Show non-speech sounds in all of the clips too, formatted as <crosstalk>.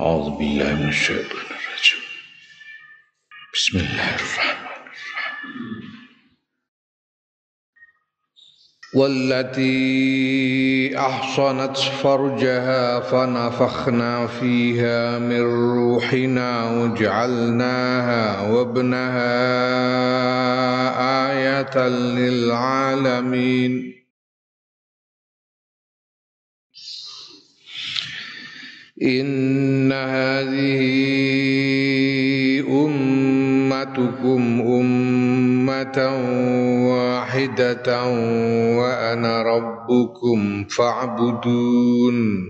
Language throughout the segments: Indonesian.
أعوذ بالله من الشيطان الرجيم. بسم الله الرحمن الرحيم. والتي أحصنت فرجها فنفخنا فيها من روحنا وجعلناها وابنها آية للعالمين. إن هذه أمتكم أمة واحدة وأنا ربكم فاعبدون.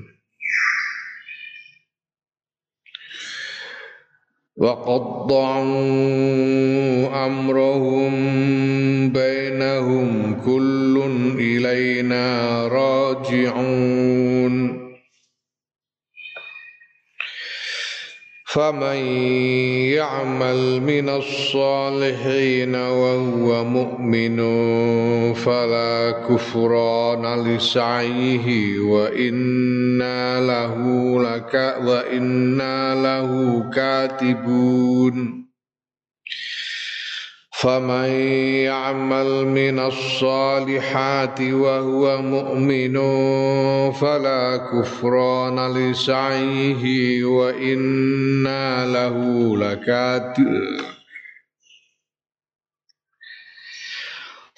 وقطعوا أمرهم بينهم كل إلينا راجعون. فمن يعمل من الصالحين وهو مؤمن فلا كفران لسعيه وإنا له لك وإنا له كاتبون. فمن يعمل من الصالحات وهو مؤمن فلا كفران لسعيه وإنا له لكاتب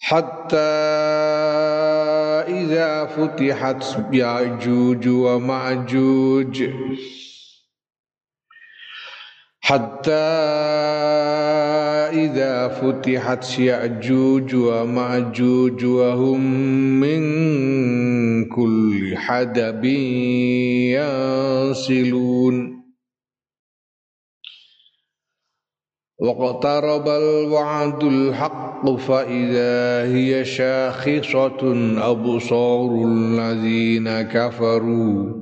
حتى إذا فتحت يأجوج ومأجوج. حتى إذا فتحت يأجوج ومأجوج وهم من كل حدب ينسلون. واقترب الوعد الحق فإذا هي شاخصة أبصار الذين كفروا.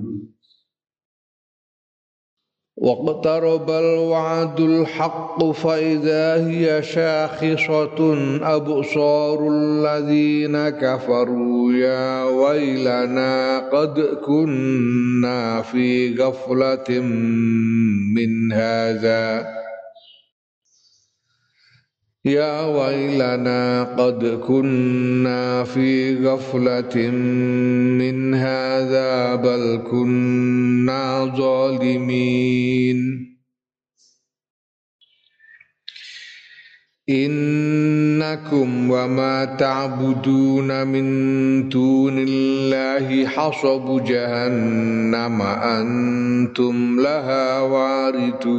واقترب الوعد الحق فإذا هي شاخصة أبصار الذين كفروا. يا ويلنا قد كنا في غفلة من هذا. يا ويلنا قد كنا في غفلة من هذا بل كنا ظالمين. إنكم وما تعبدون من دون الله حصب جهنم أنتم لها واردون.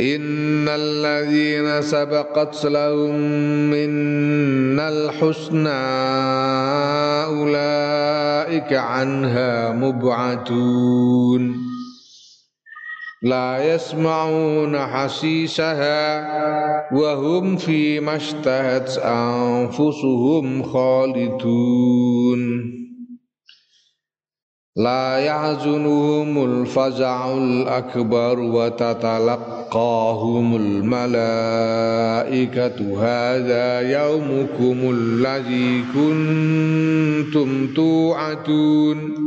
إن الذين سبقت لهم منا الحسنى أولئك عنها مبعدون لا يسمعون حسيسها وهم فيما اشتهت أنفسهم خالدون لا يحزنهم الفزع الأكبر وتتلقاهم الملائكة. هذا يومكم الذي كنتم توعدون.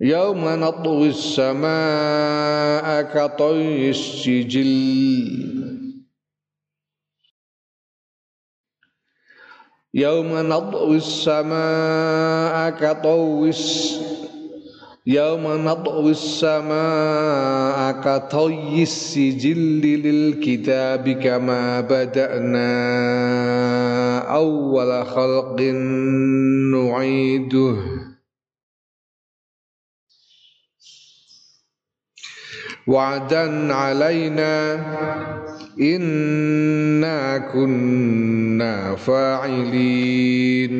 يوم نطوي السماء كطي السجل. يوم نطوي السماء كطوي يوم نطوي السماء كطي السجل للكتاب كما بدأنا أول خلق نعيده. وعدا علينا inna kunna fa'ilin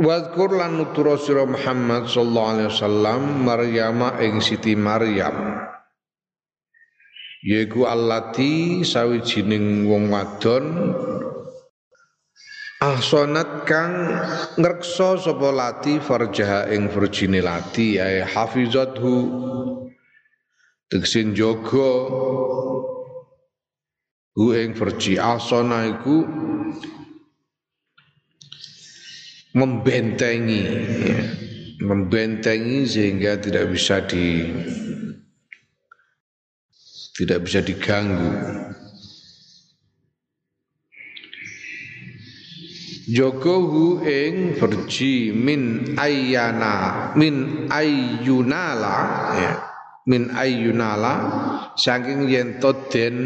Wadkur lan nuturo sira Muhammad sallallahu alaihi wasallam Maryama ing Siti Maryam yaiku allati sawijining wong wadon ahsanat kang ngrekso sapa lati farjaha ing virgine lati ay hafizathu tegese jaga hu ing farji ahsana iku membentengi ya. membentengi sehingga tidak bisa di tidak bisa diganggu Jogohu ing berji min ayyana min ayyunala ya min ayyunala saking yen den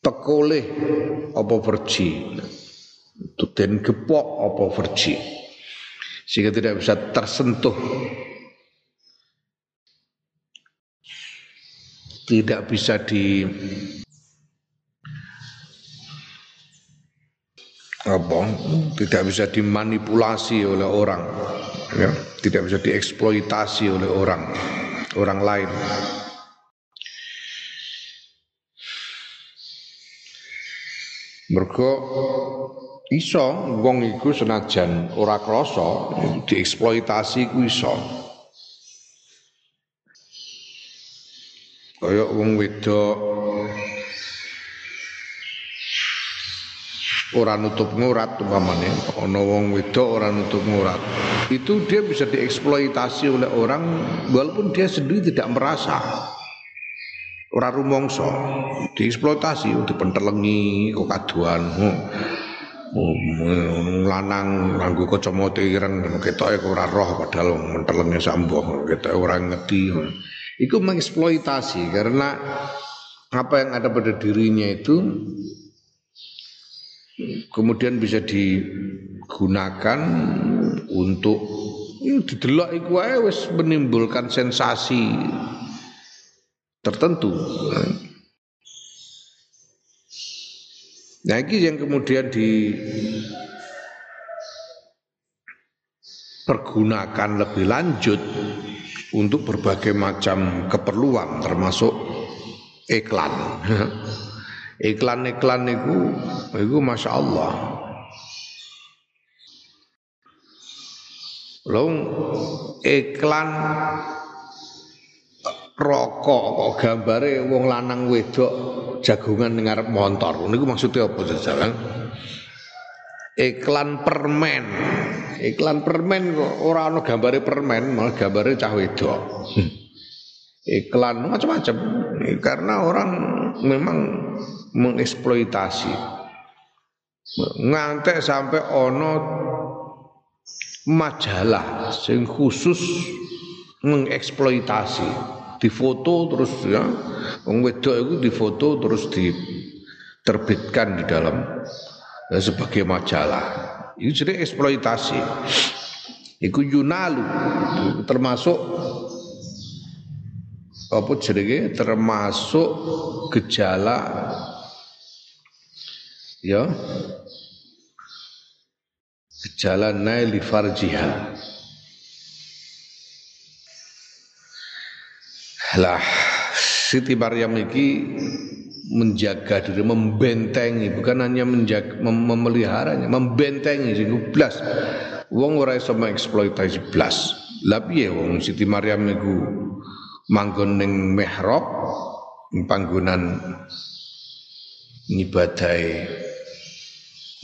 tekoleh apa verji. Den gepok apa verji. Sehingga tidak bisa tersentuh. Tidak bisa di apa? Tidak bisa dimanipulasi oleh orang ya, tidak bisa dieksploitasi oleh orang orang lain Mergo iso wong iku senajan ora krasa dieksploitasi ku iso. Kaya wong wedok ora nutup ngurat umpamane. Ana wong wedok ora nutup ngurat. Itu dia bisa dieksploitasi oleh orang walaupun dia sendiri tidak merasa. Ora rumangsa. Dieksploitasi dipentelengi kok kaduan oh, lanang nganggo kacamata ireng ketoke ora roh padahal mentelenge sambuh ketoke ora ngerti. Itu mengeksploitasi karena apa yang ada pada dirinya itu kemudian bisa digunakan untuk didelok iku wis menimbulkan sensasi tertentu. Nah ini yang kemudian dipergunakan lebih lanjut untuk berbagai macam keperluan termasuk iklan. <laughs> Iklan-iklan itu, itu masya Allah. Lalu iklan rokok kok gambare wong lanang wedok jagungan ning arep montor. Niku maksudnya apa jajalan? Iklan permen. Iklan permen kok ora ana gambare permen, malah gambare cah wedok. Iklan macam-macam. Karena orang memang mengeksploitasi. Ngantek sampai ono majalah sing khusus mengeksploitasi difoto terus ya wong wedok itu difoto terus diterbitkan di dalam ya, sebagai majalah itu jadi eksploitasi itu yunalu termasuk apa jenenge? Termasuk gejala. Ya. Gejala naili farjiha Lah Siti Maryam iki menjaga diri, membentengi, bukan hanya menjaga, mem memeliharanya, membentengi sing blas. Wong ora iso mengeksploitasi blas. Lah piye wong Siti Maryam iku manggon ning mihrab panggonan ngibadahi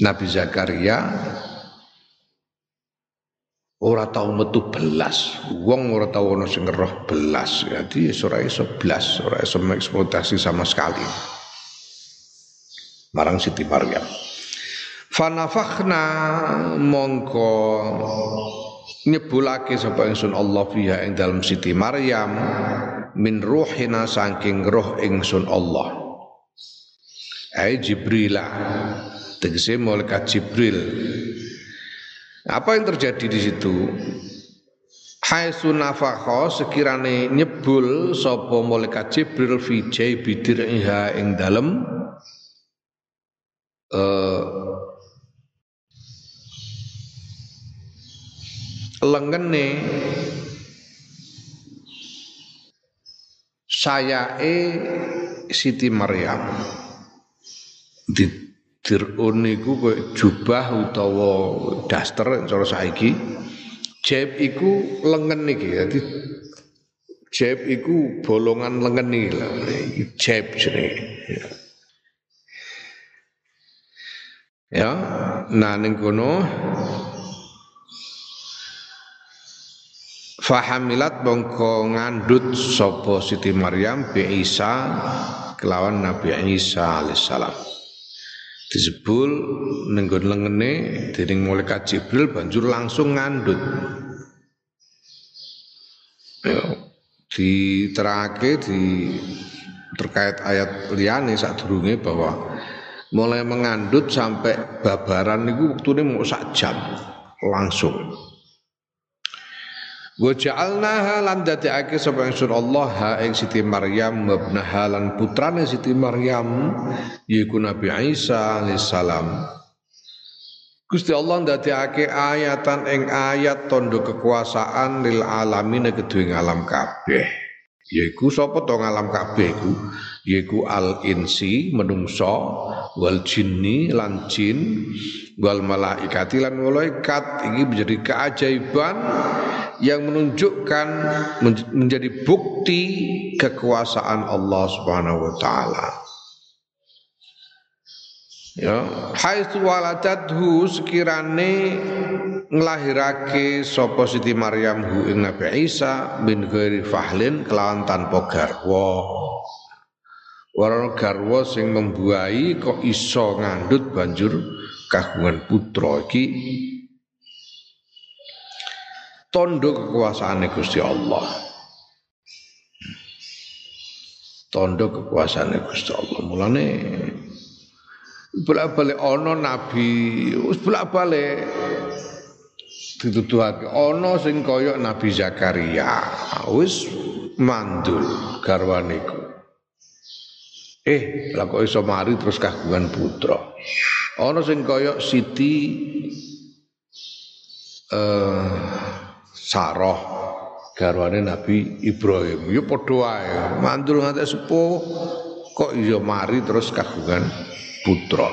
Nabi Zakaria ora tau metu belas. Wong ora tau ana sing roh belas. Jadi ora iso belas ora iso mengeksploitasi sama sekali. Marang Siti Maryam. Fanafakhna mongko nyebulake sapa ingsun Allah fiha ing dalam Siti Maryam min ruhina saking roh ingsun Allah. Ai Jibril tegese malaikat Jibril. Apa yang terjadi di situ? Hai sunafakho sekirane nyebul sapa malaikat Jibril fi bidir iha ing dalem uh, lengene sayae Siti Maryam. Di dirun niku jubah utawa daster cara saiki. Jeb iku lengen iki dadi jeb iku bolongan lengen iki lho. Jeb jenenge. Ya. Nah ning kono Fahamilat bongko ngandut sopo Siti Maryam bi Isa kelawan Nabi Isa alaihissalam. Disebul nenggon lengene dening malaikat Jibril banjur langsung ngandut. Ya, diterake di terkait ayat liyane sadurunge bahwa mulai mengandut sampai babaran niku wektune mau sak jam langsung. Wa ja'alnaha lan dadekake sapa ingsun Allah ha ing Siti Maryam mabnaha lan putrane Siti Maryam yaiku Nabi Isa alaihissalam. Gusti Allah ndadekake ayatan ing ayat tondo kekuasaan lil alamin kedue alam kabeh. Yaiku sapa to ngalam kabeh iku? Yaiku al insi menungso wal jinni lan jin wal malaikati lan malaikat ini menjadi keajaiban yang menunjukkan menjadi bukti kekuasaan Allah Subhanahu wa taala. Ya, haitsu waladadhu sekirane nglahirake sapa Siti Maryam hu ing Nabi Isa bin ghairi fahlin kelawan tanpa garwa. Warana garwa sing membuahi kok iso ngandut banjur kagungan putra iki tondo kekuasaane Gusti Allah. Tondo kekuasaane Gusti Allah. Mulane bolak-balik ana nabi wis bolak-balik dituduhake ana sing kaya Nabi Zakaria wis mandul garwane eh lah kok iso mari terus kagungan putra ana sing kaya Siti eh Sarah garwane Nabi Ibrahim ya padha wae mandul nganti sepuh kok iso mari terus kagungan putra.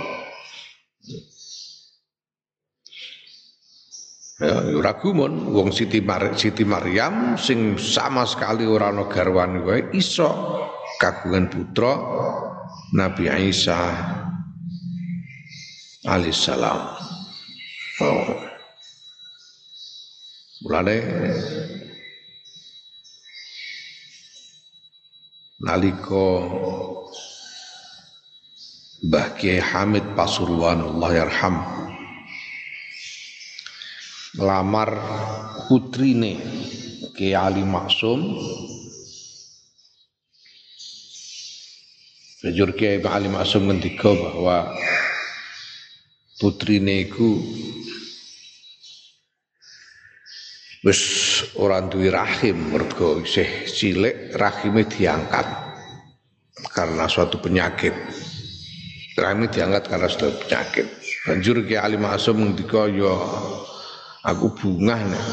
Ya, ora gumun wong Siti Mar Siti Maryam sing sama sekali ora ana garwane wae iso kagungan putra Nabi Isa alaihissalam. Oh. Mulane. Nalika Mbah Kiai Hamid Pasuruan Allah yarham melamar putrine Kiai Ali Maksum Bajur Kiai Ali Maksum ngendika bahwa putrine iku wis ora duwe rahim mergo isih cilik rahime diangkat karena suatu penyakit Rami diangkat karena sudah penyakit. Banjur ke Ali Masum ngendika ya aku bunga nih.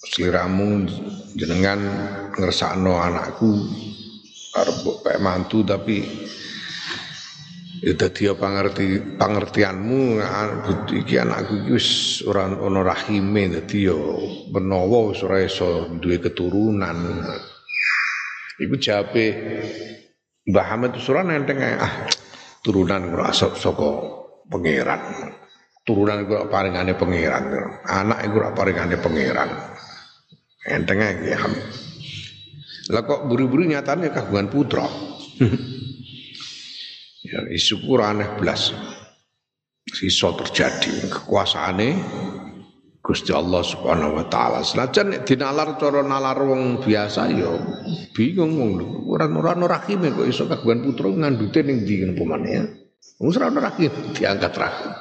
Seliramu jenengan ngersakno anakku arep mantu tapi ya dadi pangerti pangertianmu iki anakku iki wis ora ana rahime dadi ya menawa wis ora iso duwe keturunan. Iku jawabe Mbah Hamid Suran enteng ah turunan kula saka pangeran. Turunan kula paringane pangeran. Anak iku ora paringane pangeran. Enteng ae Hamid. Lah kok buru-buru nyatane kagungan putra. <laughs> ya syukur aneh belas. iso terjadi kekuasaane Gusti Allah Subhanahu wa taala. Senajan dinalar cara nalar wong biasa ya bingung wong ora ora rahime kok iso kagungan putra ngandute ning ndi ngono pemane ya. Wong ora rahim diangkat rahim.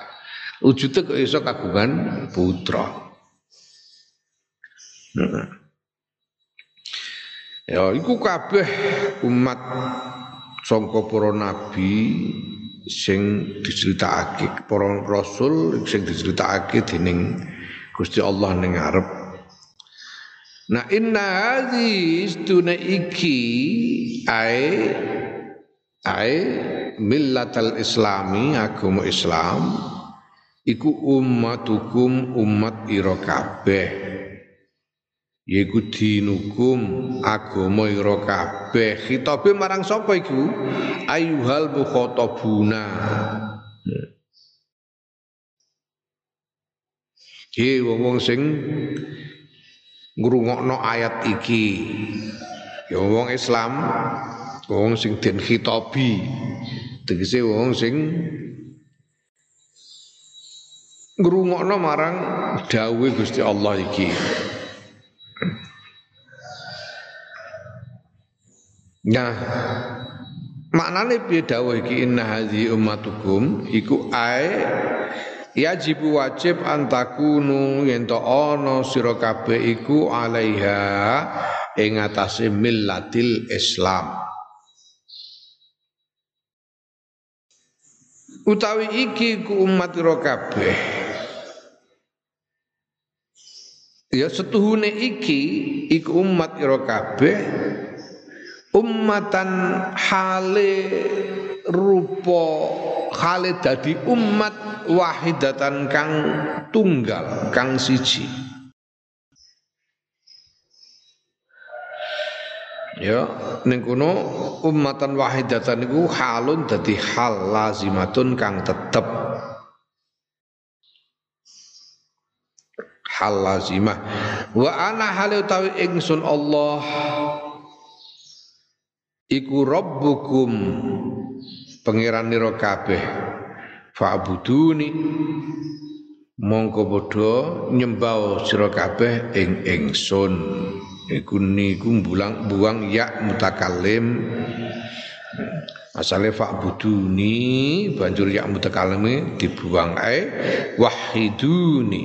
Wujude kok iso kagungan putra. Nah. Ya iku kabeh umat sangka para nabi sing diceritakake para rasul sing diceritakake dening Gusti Allah ning ngarep. Nah inna hadhi istuna iki ai ai millatal islami agama Islam iku ummatukum umat ira kabeh yaiku dinukum agama ira kabeh khitabe marang sapa iku ayuhal mukhatabuna He wong sing ngrungokno ayat iki. Ya wong Islam, wong sing den khitabi. Tegese wong sing ngrungokno marang dawuh Gusti Allah iki. Nah, maknane piye dawuh iki? Inna hadhi ummatukum iku ae yajibu wajib antakunu yen to ana sira kabeh iku alaiha ing atase millatil Islam. Utawi iki ku umat kabeh ya setuhune iki iku umat kabeh ummatan hale rupa hale dadi umat wahidatan kang tunggal kang siji. Ya ning kono ummatan wahidatan niku halun dadi hal lazimatun kang tetep. Hal lazimah. Wa ana hal utawi ingsun Allah iku rabbukum pangeran nira kabeh. Fa'buduni mongko padha nyembah sira kabeh ing ingsun. Iku niku buang ya mutakallim asale fa'buduni banjur ya mutakallim dibuang ae. Wahiduni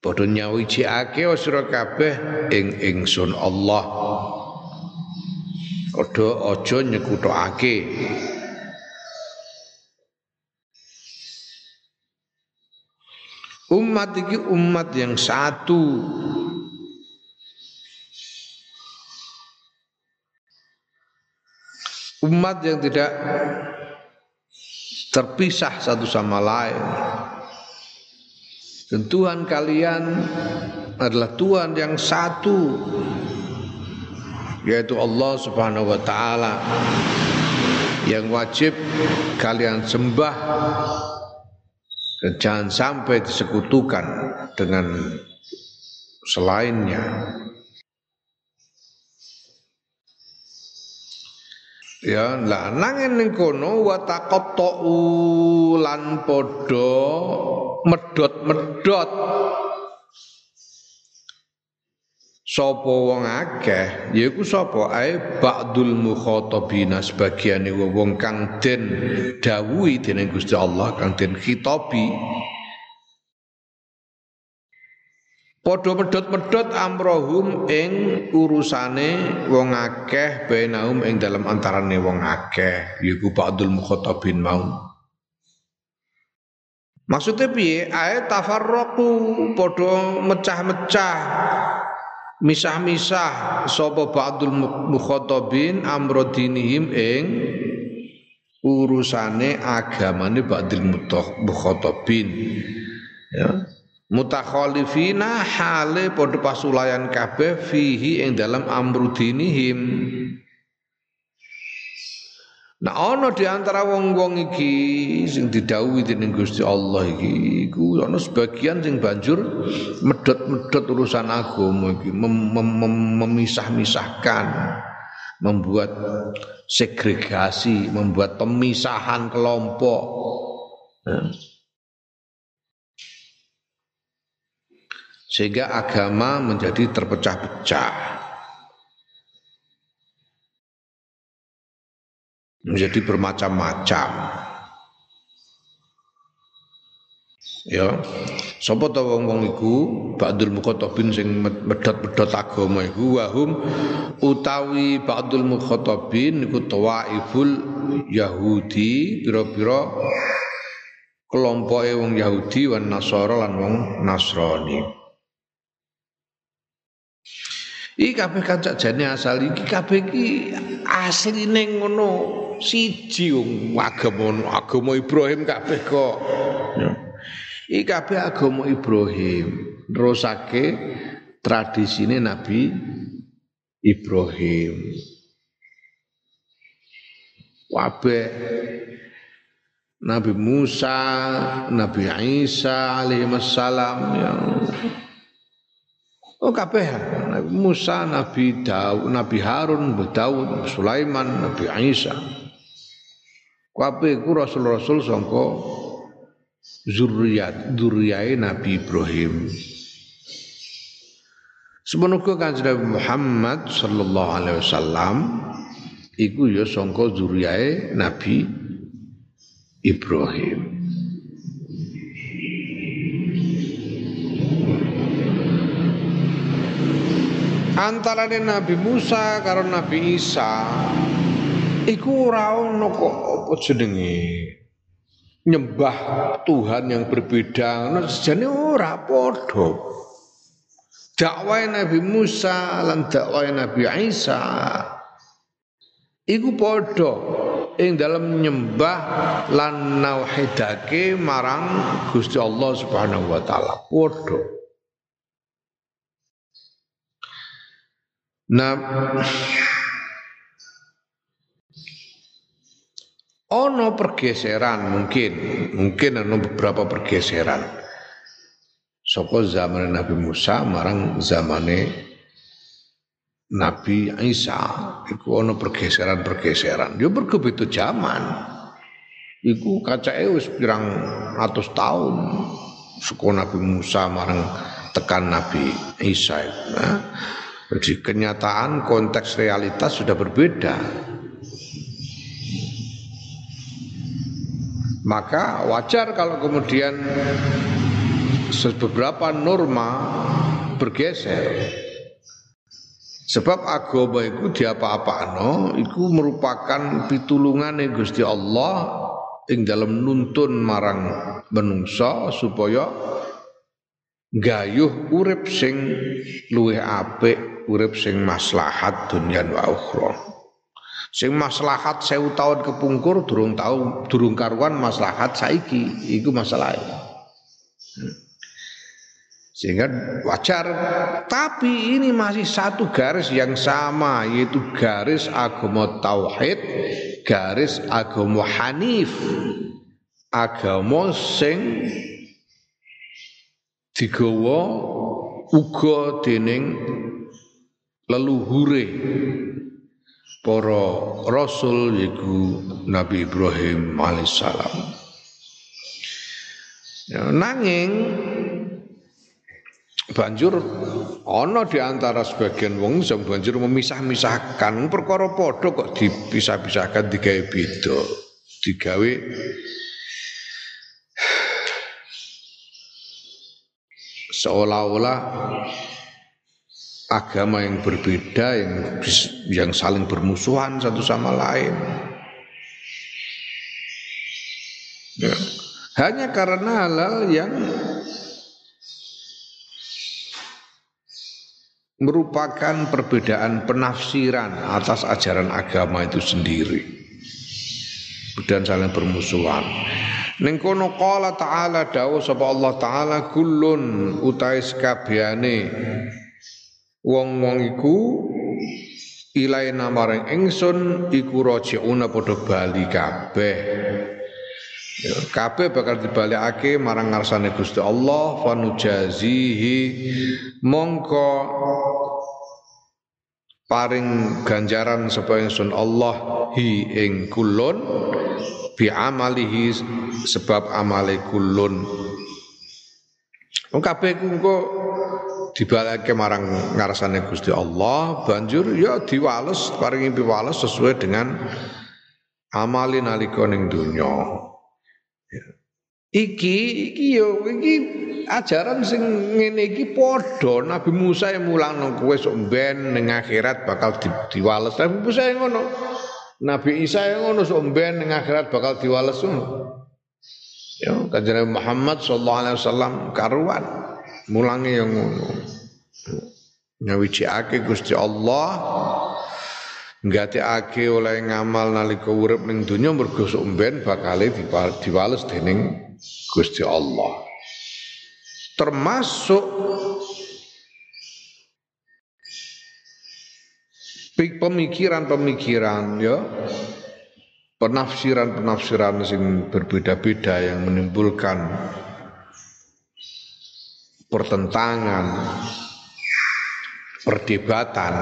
padha nyawijake sira kabeh ing ingsun Allah. Odo ojo nyekutokake. Umat ini umat yang satu. Umat yang tidak terpisah satu sama lain Dan Tuhan kalian adalah Tuhan yang satu yaitu Allah Subhanahu wa taala yang wajib kalian sembah dan jangan sampai disekutukan dengan selainnya. Ya, lah nanging ning kono wa taqattu lan padha medot-medot sapa wong akeh? Yaiku sapa? Ae ba'dul mukhatabina sebagian wong kang den dawuhi dening Gusti Allah kang den khitabi Padha medhot-medhot amrohum ing urusane wong akeh bainahum ing dalam antarane wong akeh. Yaiku ba'dul mukhatabin mau. Maksudnya piye? Ae tafarraqu padha mecah-mecah misah-misah sapa ba'dul mukhatabin amro dinihim ing urusane agamane ba'dul mukhatabin. Ya mutakhalifina hale padha pasulayan kabeh fihi ing dalam amru dinihim Nah ana di antara wong-wong iki sing didhawuhi dening Gusti Allah iki iku ana sebagian sing banjur medhot-medhot urusan agama iki mem mem mem memisah-misahkan membuat segregasi, membuat pemisahan kelompok. Ya. Sehingga agama menjadi terpecah-pecah. Menjadi bermacam-macam. Ya. Sapa ta wong-wong iku ba'dul mukhatabin sing medhot-medhot agama iku wahum utawi ba'dul mukhatabin iku tawaiful Yahudi pira-pira kelompoke wong Yahudi wan Nasara lan wong Nasrani. Iki kabeh kancak jane asal iki kabeh iki asline ngono siji wong agama agama Ibrahim kabeh kok. Ya. Iki kabeh agama Ibrahim, nerusake tradisine Nabi Ibrahim. Wabe Nabi Musa, Nabi Isa alaihi wassalam ya. Oh kabeh Musa, Nabi Daud, Nabi Harun, Daud, Sulaiman, Nabi Isa. Kabeh ku rasul-rasul sangka zuriat zuriyae Nabi Ibrahim. Semenuka kanjeng Nabi Muhammad sallallahu alaihi wasallam iku ya sangka zuriyae Nabi Ibrahim. Antarane Nabi Musa karo Nabi Isa iku ora ono kok apa jenenge? Nyembah Tuhan yang berbeda. Ngono sejane ora padha. Dakwah Nabi Musa lan dakwah Nabi Isa iku padha. Ing dalam nyembah lan nauhidake marang Gusti Allah Subhanahu wa taala. Padha Nah Ono pergeseran mungkin, mungkin ono beberapa pergeseran. Soko zaman Nabi Musa marang zamane Nabi Isa. Iku ono pergeseran-pergeseran. Yo mergo zaman. Iku kacake wis pirang ratus tahun. Soko Nabi Musa marang tekan Nabi Isa. Nah, jadi kenyataan konteks realitas sudah berbeda. Maka wajar kalau kemudian beberapa norma bergeser. Sebab agama itu diapa-apano itu merupakan pitulungan Gusti Allah ing dalam nuntun marang menungso supaya gayuh urip sing luwih apik, urip sing maslahat dunia wa ukhra. Sing maslahat sewu tahun kepungkur durung tahu durung karuan maslahat saiki iku masalah. Hmm. Sehingga wajar tapi ini masih satu garis yang sama yaitu garis agama tauhid, garis agama hanif. Agama sing digawa uga dening leluhure para rasul yaiku Nabi Ibrahim alaihissalam. Ya, nanging banjur ana di antara sebagian wong sing banjur memisah-misahkan perkara padha kok dipisah-pisahkan digawe beda digawe seolah-olah agama yang berbeda yang yang saling bermusuhan satu sama lain. Ya. Hanya karena halal yang merupakan perbedaan penafsiran atas ajaran agama itu sendiri dan saling bermusuhan. Ning kono qala ta'ala dawu sapa Allah taala kullun utai kabehane wong-wong iku ilaina maring ingsun iku rajiuna padha bali kabeh. Ya, kabeh bakal dibalikake marang ngarsane Gusti Allah fanujazihi mongko paring ganjaran sapa ingsun Allah hi ing kulun bi amalihi sebab amale kulun. Wong kabeh ku engko dibalake marang ngarsane Gusti Allah banjur ya diwales paringi piwales sesuai dengan amali nalika ning donya iki iki yo iki ajaran sing ngene iki padha. Nabi Musa yang mulang nang kowe sok ben ning akhirat bakal di, diwales. Nabi Musa yang ngono. Nabi Isa yang ngono sok ben ning akhirat bakal diwales. Ngono ya kanjeng Muhammad sallallahu alaihi wasallam karuan. Mulangi yang ngono. Nyawijake Gusti Allah nggatekake oleh ngamal nalika urip ning donya mergo sok ben bakale diwales dening Gusti Allah termasuk pemikiran-pemikiran ya penafsiran-penafsiran yang berbeda-beda yang menimbulkan pertentangan, perdebatan.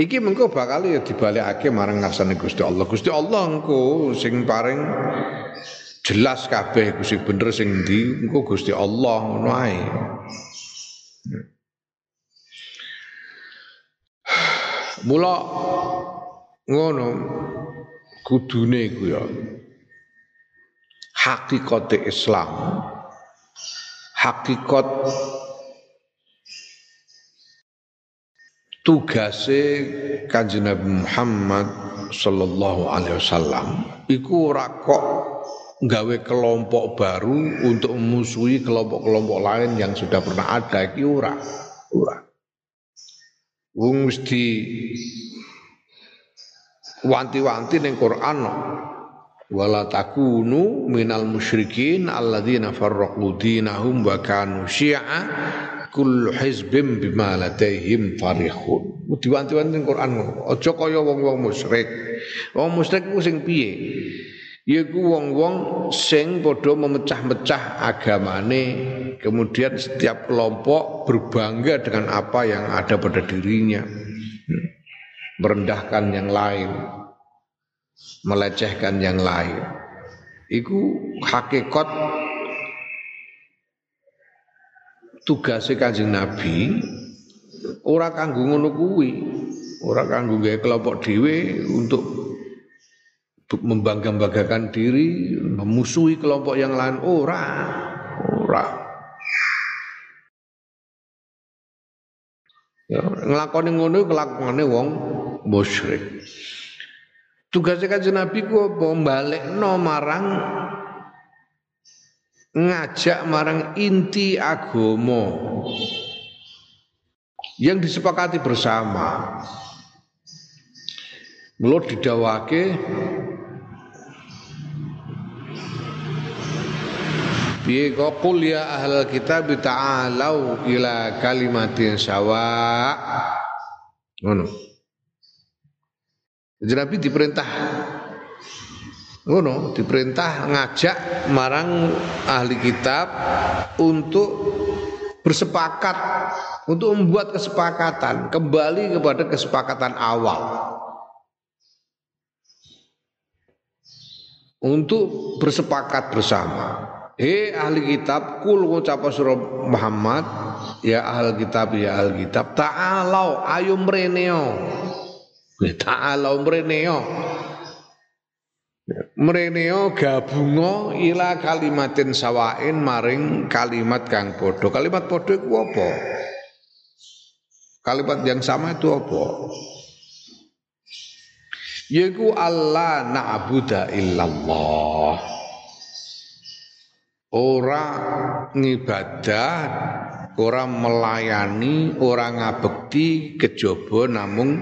Iki mengko bakal ya dibalikake marang ngarsane Gusti Allah. Gusti Allah engko sing paring jelas kabeh sing bener sing ndi engko Gusti Allah ngono ae. Mula ngono kudune iku ya hakikate Islam hakikat tugase Kanjeng Nabi Muhammad sallallahu alaihi wasallam iku ora kok gawe kelompok baru untuk memusuhi kelompok-kelompok lain yang sudah pernah ada iki ora ora. Wong mesti wanti-wanti ning Quran wala takunu minal musyrikin alladzina farraqu dinahum wa kanu syi'a kullu hizbim bima ladaihim farihun diwanti-wanti ning Quran aja kaya wong-wong musyrik. Wong musyrik ku sing piye yaiku wong-wong sing padha memecah-mecah agamane kemudian setiap kelompok berbangga dengan apa yang ada pada dirinya. Merendahkan yang lain. Melecehkan yang lain. Iku hakikat tugas Kanjeng Nabi ora kanggo ngono kuwi, ora kanggo kelompok dhewe untuk membangga-banggakan diri, memusuhi kelompok yang lain ora, ora. Ya, nglakoni ngono kelakone wong musyrik. Tugasnya kanjeng Nabi ku no marang ngajak marang inti agomo yang disepakati bersama. Mula didawake Piye kok qul ya ahlal kitab ta'alau ila kalimatin sawa. Ngono. Jadi Nabi diperintah ngono, diperintah ngajak marang ahli kitab untuk bersepakat untuk membuat kesepakatan kembali kepada kesepakatan awal untuk bersepakat bersama. Hei ahli kitab kul ngucap surah Muhammad ya ahli kitab ya ahli kitab ta'alau ayo mreneo Ta'ala mreneo. Mreneo gabungo ila kalimatin sawain maring kalimat kang padha. Kalimat padha iku apa? Kalimat yang sama itu apa? Yaiku Allah na'budu illallah. Ora ngibadah ora melayani, ora ngabekti kejaba namung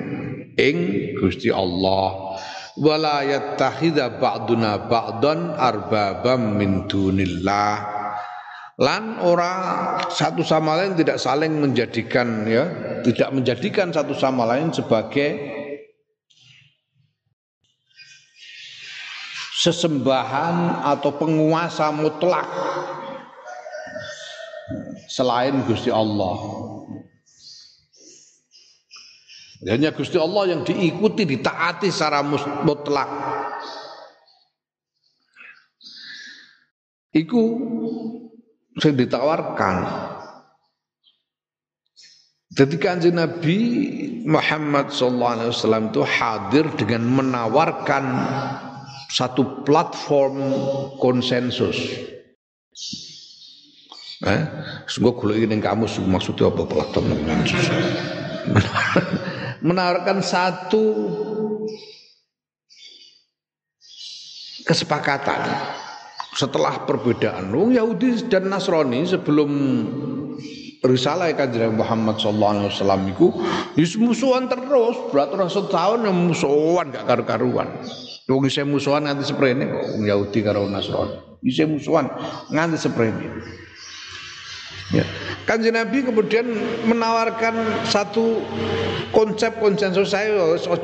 ing Gusti Allah. Wala yattakhidha ba'duna ba'dan arbabam min dunillah. Lan ora satu sama lain tidak saling menjadikan ya, tidak menjadikan satu sama lain sebagai sesembahan atau penguasa mutlak selain Gusti Allah. Hanya Gusti Allah yang diikuti, ditaati secara mutlak. Iku sing ditawarkan. Jadi kanjeng Nabi Muhammad SAW itu hadir dengan menawarkan satu platform konsensus. Eh, gue golek ning kamu maksudnya apa platform konsensus? <laughs> menawarkan satu kesepakatan setelah perbedaan Wong Yahudi dan Nasrani sebelum risalah kanjeng Muhammad sallallahu alaihi wasallam iku wis musuhan terus. Berat setahun yang musuhan gak karu-karuan. Wong isih musuhan nganti seprene wong Yahudi karo Nasrani. Isih musuhan nganti seprene. Ya. Kanjeng Nabi kemudian menawarkan satu konsep konsensus saya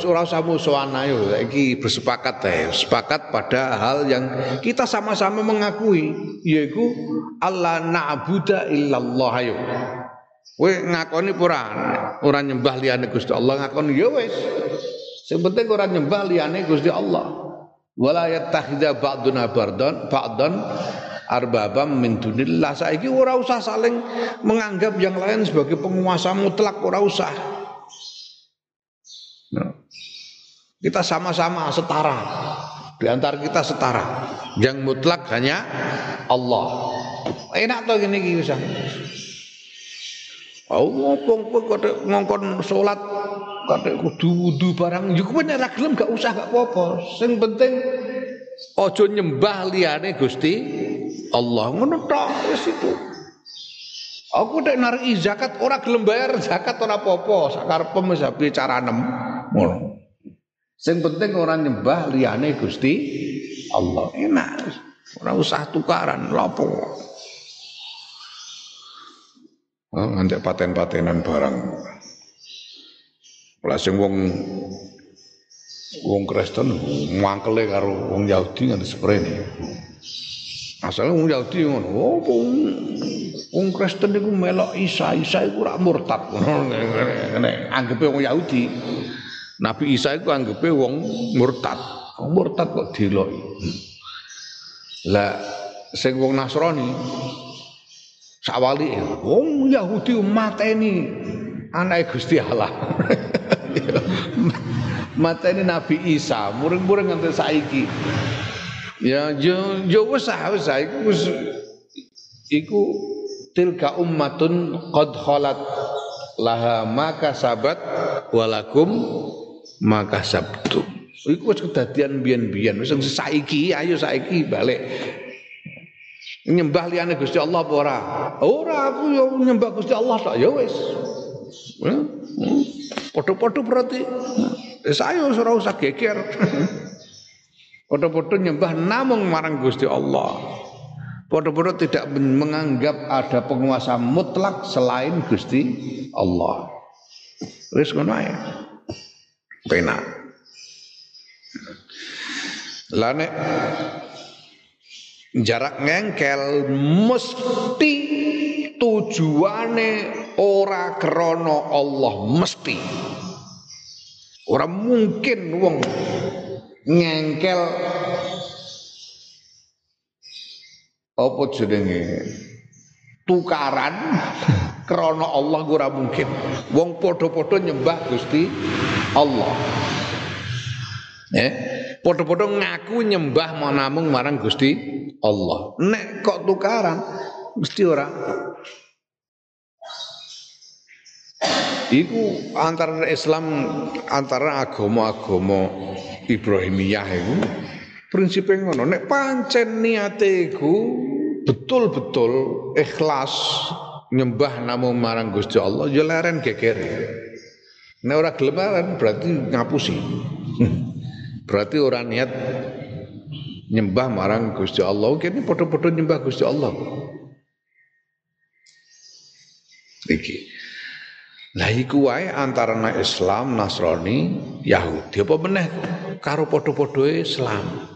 ora usah musuhan ayo iki bersepakat ya, sepakat pada hal yang kita sama-sama mengakui yaitu Allah na'budu illallah ayo. Kowe ngakoni ora ora nyembah liyane Gusti Allah ngakoni ya wis. Sing penting ora nyembah liyane Gusti Allah. Wala yattakhidha ba'duna ba'dan ba'dan arbabam min dunillah. Saiki ora usah saling menganggap yang lain sebagai penguasa mutlak ora usah. Kita sama-sama setara. Di antara kita setara. Yang mutlak hanya Allah. Enak tuh gini iki usah Allah pong kode ngongkon salat kode kudu wudu barang. Yo kuwi nek gak usah gak apa-apa. Sing penting aja nyembah liyane Gusti Allah. Ngono tok wis aku nek narik zakat ora gelem zakat ora apa-apa. Sakarepem wis cara nem. Ngono. Sing penting orang nyembah liyane Gusti Allah. Enak ora usah tukaran lapo Oh, ngantek paten-patenan barang. Lah sing wong wong Kristen mangkele karo wong Yahudi nganti seprene. Asale wong Yahudi ngono, oh wong Kristen niku melok Isa, Isa iku ora murtad. <laughs> Anggepe wong Yahudi. Nabi Isa iku anggepe wong murtad. Wong murtad kok diloki. Lah sing wong Nasrani sawali wong Yahudi mateni anake Gusti Allah. <laughs> mateni Nabi Isa, muring-muring nganti saiki. Ya yo yo wis wis iku wis iku tilka ummatun qad khalat laha maka sabat walakum maka sabtu. Iku wis kedadian biyen-biyen wis saiki ayo saiki balik. Nyembah liyane Gusti Allah apa ora? Ora aku yo nyembah Gusti Allah tok ya wis. Padha-padha berarti. Saya ora usah geger. <laughs> Podo-podo nyembah namung marang Gusti Allah. Podo-podo tidak menganggap ada penguasa mutlak selain Gusti Allah. Wis ngono ae. Penak. Lah jarak ngengkel mesti tujuane ora krana Allah mesti. Ora mungkin wong ngengkel. Apa jenenge? Tukaran? <laughs> Krana Allah ora mungkin. Wong padha-padha nyembah Gusti Allah. Eh padha-padha ngaku nyembah namung marang Gusti Allah. Nek kok tukaran mesti ora Iku antara Islam antara agama-agama Ibrahimiyah itu prinsipnya ngono nek pancen niate iku betul-betul ikhlas nyembah namung marang Gusti Allah ya leren geger. Nek ora gelem berarti ngapusi. berarti orang niat nyembah marang Gusti Allah. Kene padha-padha nyembah Gusti Allah. Iki. Lah iku wae Islam, Nasrani, Yahudi apa meneh karo padha-padha Islam.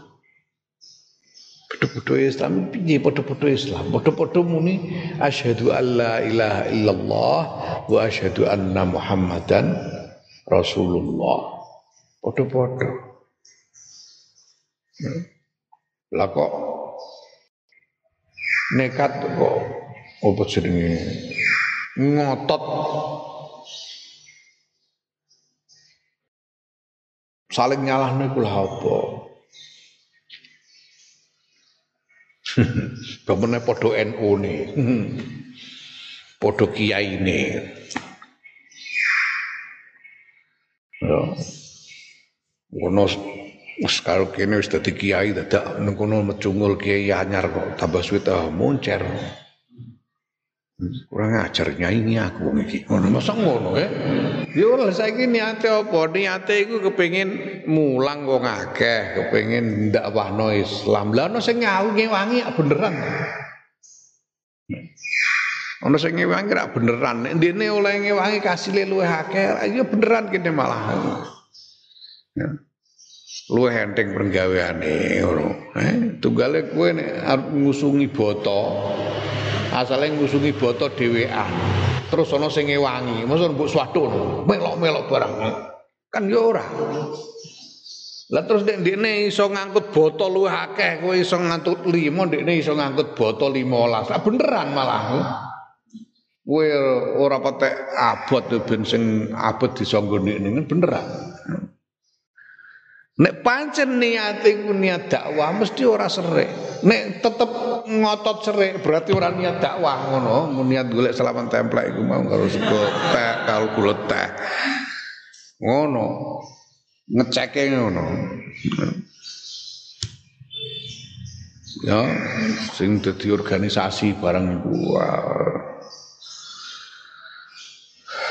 Padha-padha Islam piye padha-padha Islam? Padha-padha muni asyhadu alla ilaha illallah wa asyhadu anna Muhammadan Rasulullah. Podo-podo. Hmm. Kok nekat kok apa jenenge ngotot saling nyalahne iku lha apa <laughs> Kemene padha NU ne. <laughs> Padha kiai ne. Ya. Ngono wis karo kene wis kiai dadak nang kono mecungul kiai anyar kok tambah suwit ah, moncer. Kurang ajar nyai aku wong iki ngono masa ngono ya yo saiki niate apa? Niate iku kepengin mulang wong akeh kepengin ndakwahno Islam lah ono sing ngewangi beneran. Ono sing ngewangi ra beneran. Nek dene oleh ngewangi kasih luwih akeh ya beneran kene malah. Ya. luwih enteng penggaweane ngono. Eh tunggale kowe nek ngusungi boto asale ngusungi boto dhewean terus ana sing ngewangi. Mosok mbok swadon melok-melok barang. Kan ya ora. Lah terus nek ndekne iso ngangkut boto luwih akeh kowe iso ngangkut 5 ndekne iso ngangkut boto 15 lah beneran malah. Kowe ora patek abot ben sing abot disanggo ndekne beneran Nek pancen niat iku niat dakwah mesti ora serik. Nek tetep ngotot serik berarti ora niat dakwah ngono, niat golek selaman templek iku mau karo sego teh, karo gula teh. Ngono. Ngeceke ngono. Ya, sing dadi organisasi barang iku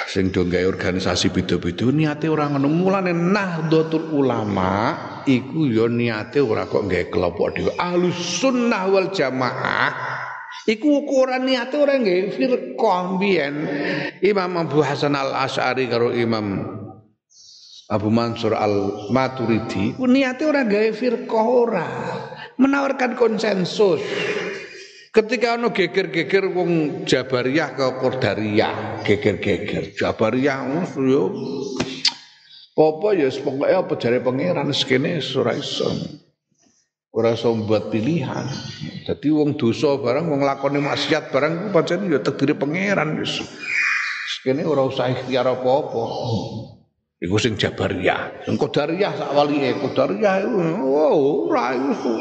sing do gawe organisasi beda-beda niate ora ngono. Mulane Nahdlatul Ulama iku ya niate ora kok gawe kelompok dhewe. Ahlus Sunnah wal Jamaah iku ukuran niate ora gawe firqah mbiyen. Imam Abu Hasan Al Asy'ari karo Imam Abu Mansur Al Maturidi ku niate ora gawe firqah ora. Menawarkan konsensus Ketika ono geger-geger wong Jabariyah ke Qadariyah, geger-geger. Jabariyah yo apa ya pokoke apa jare pangeran sekene ora iso. Ora iso buat pilihan. Jadi wong dosa barang wong lakoni maksiat barang pancen ya takdire pangeran wis. Sekene ora usah ikhtiar apa-apa. Iku sing Jabariyah. Sing Qadariyah sak walike Qadariyah oh ora iso.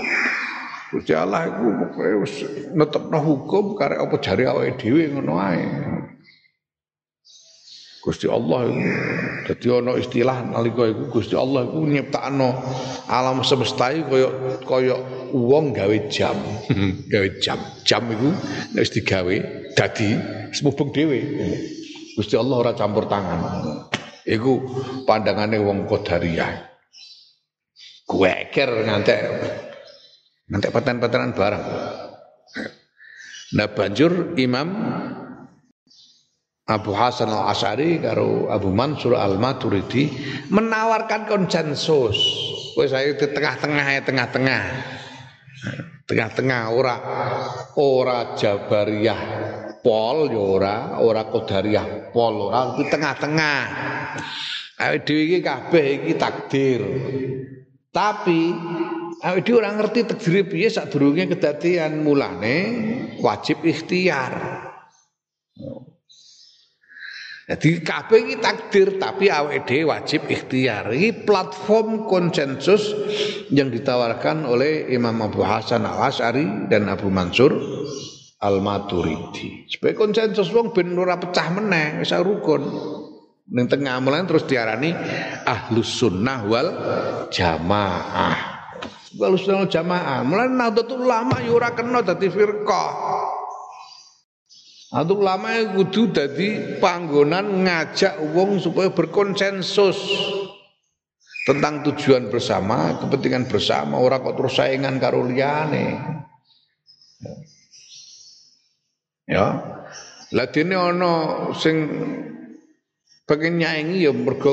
Gusti Allah iku pokoke wis netepno hukum karek apa jare awake dhewe ngono ae. Gusti Allah iku dadi ana istilah nalika iku Gusti Allah iku nyiptakno alam semesta iku kaya kaya wong gawe jam. <laughs> gawe jam. Jam iku nek wis digawe dadi semubeng dhewe. Gusti Allah ora campur tangan. Iku pandangane wong Qadariyah. Kueker ngantek Nanti paten-patenan barang. Nah banjur Imam Abu Hasan al Asari karo Abu Mansur al Maturidi menawarkan konsensus. Wes saya di tengah-tengah ya tengah-tengah. Tengah-tengah ora ora Jabariyah pol ya ora, ora Qadariyah pol ora, di tengah-tengah. Awake dhewe kabeh iki takdir. Tapi awake dhewe ora ngerti takdire piye sadurunge kedadian mulane wajib ikhtiar. Jadi kabeh iki takdir tapi awake dhewe wajib ikhtiar. Ini platform konsensus yang ditawarkan oleh Imam Abu Hasan Al Asy'ari dan Abu Mansur Al Maturidi. Supaya konsensus wong ben ora pecah meneh, wis rukun. Ning tengah mulai terus diarani ahlus sunnah wal jamaah. Sunnah wal jamaah. Mulai nahdlatul ulama ya ora kena dadi firqah. Nahdlatul ulama kudu dadi panggonan ngajak wong supaya berkonsensus tentang tujuan bersama, kepentingan bersama, ora kok terus saingan karo liyane. Ya. Lah dene ana sing pengen nyaingi ya mergo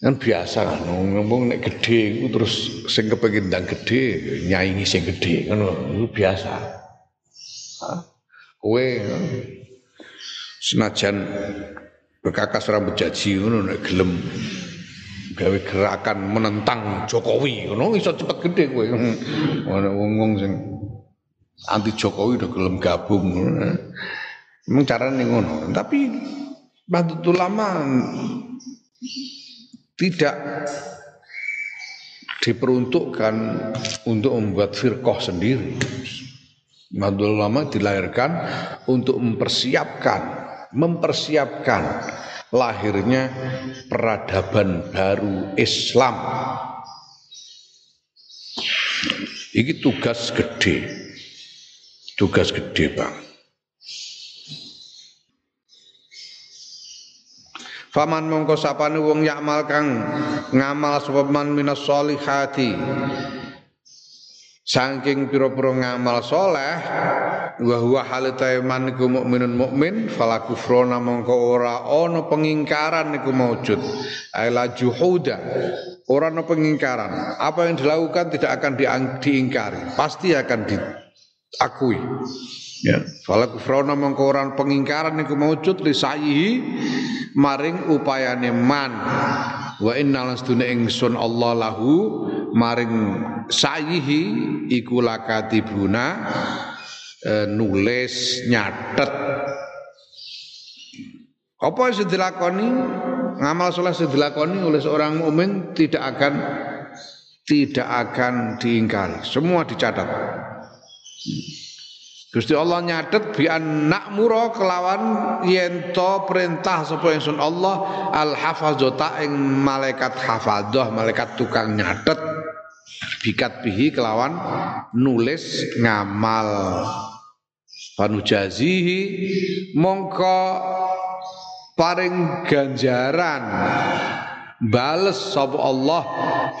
kan biasa kan ngomong nek gede terus sing kepengin ndang gede nyaingi sing gede ngono itu biasa kowe senajan Bekakas rambut jaji ngono nek gelem gawe gerakan menentang Jokowi ngono iso cepet gede kowe. Ana wong-wong sing anti Jokowi udah gelem gabung ngono. Memang caranya ngono. Tapi Nahdlatul Ulama tidak diperuntukkan untuk membuat firqah sendiri. Nahdlatul Ulama dilahirkan untuk mempersiapkan, mempersiapkan lahirnya peradaban baru Islam. Ini tugas gede, tugas gede bang. Faman mongko sapane wong yakmal kang ngamal sapa man minas solihati Saking pira-pira ngamal soleh wa huwa halita man iku mukminun mukmin fala kufrona mongko ora ana pengingkaran niku maujud aila juhuda ora ana pengingkaran. Apa yang dilakukan tidak akan diingkari pasti akan diakui ya. Fala kufrona mongko ora pengingkaran niku maujud lisayihi maring upayane man. Wa innal astuna ingsun Allah lahu maring sayihi iku lakatibuna e, nulis nyatet. Apa yang dilakoni ngamal soleh dilakoni oleh seorang mukmin tidak akan tidak akan diingkari. Semua dicatat Gusti Allah nyatet bi nakmura kelawan yen to perintah sapa ingsun Allah al hafazata ing malaikat hafadzah malaikat tukang nyatet bikat bihi kelawan nulis ngamal. Panujazihi mongko paring ganjaran bales sapa Allah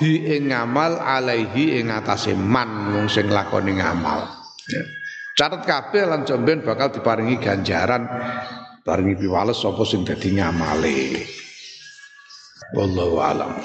hi ing ngamal alaihi ing atase man wong sing lakoni ngamal ya. catat kabeh lan jomben bakal diparingi ganjaran. Paringi piwales sapa sing dadi ngamale wallahu alam